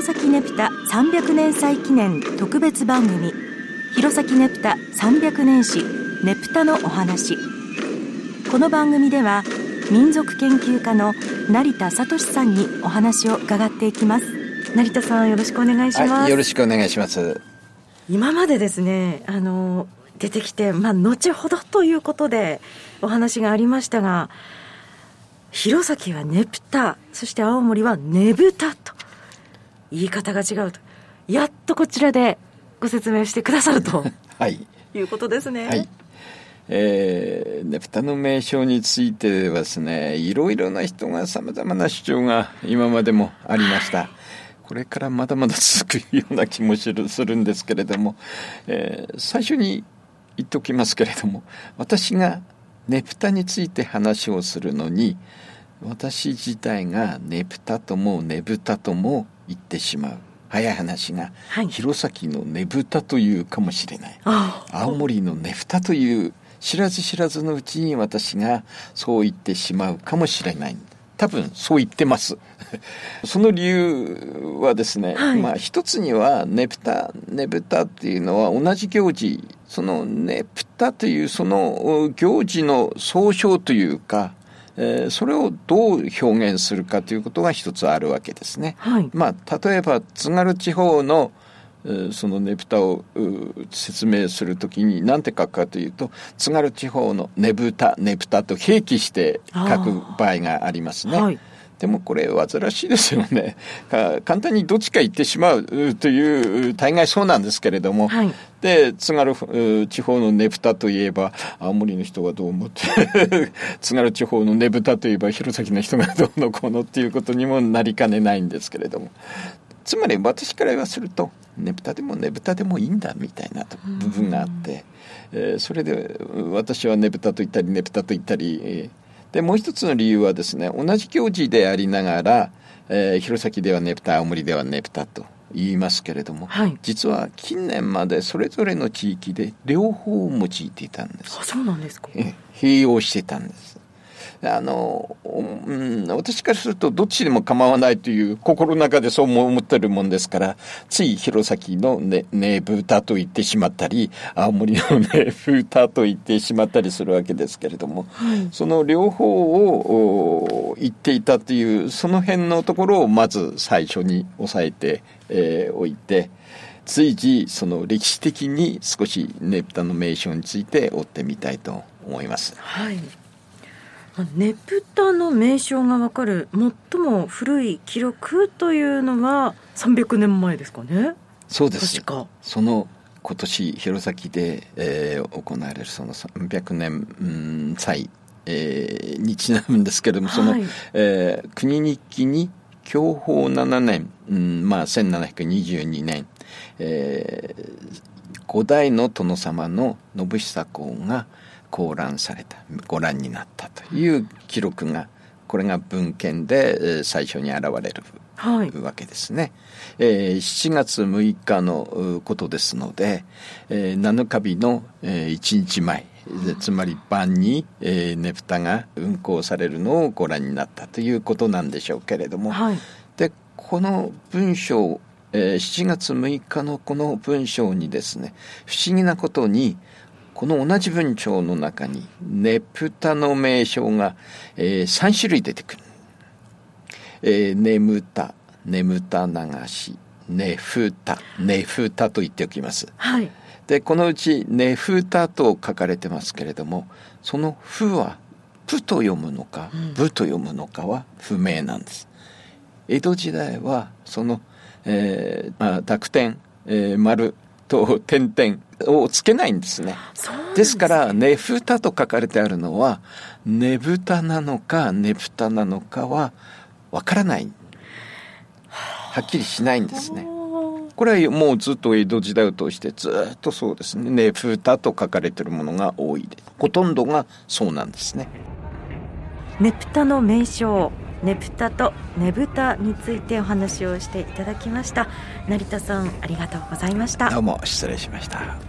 弘前ネプタ300年祭記念特別番組。弘前ネプタ300年史ネプタのお話。この番組では民族研究家の成田聡さんにお話を伺っていきます。成田さんよろしくお願いします、はい、よろしくお願いします。今までですねあの出てきてまあ後ほどということでお話がありましたが弘前はねぷたそして青森はねぶたと言い方が違うと。やっとこちらでご説明してくださると、はい、いうことですね。はい。えー、ねぷたの名称についてはですねいろいろな人がさまざまな主張が今までもありました。これからまだまだ続くような気もするんですけれども、えー、最初に言っておきますけれども私がねぷたについて話をするのに私自体がねぷたともねぶたとも言ってしまう。早い話が、はい、弘前のねぶたというかもしれない。青森のねふたという知らず知らずのうちに私がそう言ってしまうかもしれない。多分そう言ってます。その理由はですね、はい、まあ一つにはねぷたねぶたっていうのは同じ行事。そのねぷたというその行事の総称というかえー、それをどう表現するかということが一つあるわけですね。はい、まあ、例えば津軽地方のそのねぶたを説明するときに何て書くかというと津軽地方のねぶたねぶたと併記して書く場合がありますね。はいでもこれ煩わしいですよね。簡単にどっちか言ってしまうという大概そうなんですけれども、はい、で 津軽地方のねぶたといえば青森の人がどう思って津軽地方のねぶたといえば弘前の人がどうのこうのっていうことにもなりかねないんですけれども。つまり私から言わせるとねぶたでもねぶたでもいいんだみたいな部分があって、えー、それで私はねぶたと言ったりねぶたと言ったり、えーでもう一つの理由はですね同じ行事でありながら、えー、弘前ではねぷた青森ではねぷたと言いますけれども、はい、実は近年までそれぞれの地域で両方を用いていたんです。あそうなんですか。併用してたんですあの、うん、私からするとどっちでも構わないという心の中でそう思ってるもんですから、つい弘前のね、ねぶたと言ってしまったり、青森のねぶたと言ってしまったりするわけですけれども、はい、その両方を言っていたという、その辺のところをまず最初に押さえてお、えー、いて、随時その歴史的に少しねぶたの名称について追ってみたいと思います。はいねぷたの名称が分かる最も古い記録というのは300年前ですかね。そうです。その今年弘前で、えー、行われるその300年、うん、祭、えー、にちなむんですけれども、はい、その、えー、国日記に享保7年、うん、まあ1722年、えー、五代の殿様の信久公が考覧されたご覧になったという記録がこれが文献で最初に現れるわけですね。はい、えー、7月6日のことですので、えー、7日日の、えー、1日前つまり晩に、えー、ねぷたが運行されるのをご覧になったということなんでしょうけれども、はい、でこの文章、えー、7月6日のこの文章にですね不思議なことにこの同じ文章の中に、ねぷたの名称が、えー、3種類出てくる。えー、眠た、眠た流し、ねふた、ねふたと言っておきます。はい。で、このうち、ねふたと書かれてますけれども、そのふは、ぷと読むのか、ぶと読むのかは不明なんです。江戸時代は、その、えー、まあ、濁点、えー、丸、と点々をつけないんですね。ですから、ねふたと書かれてあるのは、ねぶたなのか、ねぷたなのかはわからない。はっきりしないんですね。これはもうずっと江戸時代を通してずっとそうですね。ねふたと書かれているものが多いです。ほとんどがそうなんですね。ねぷたの名称ねぷたとねぶたについてお話をしていただきました。成田さんありがとうございました。どうも失礼しました。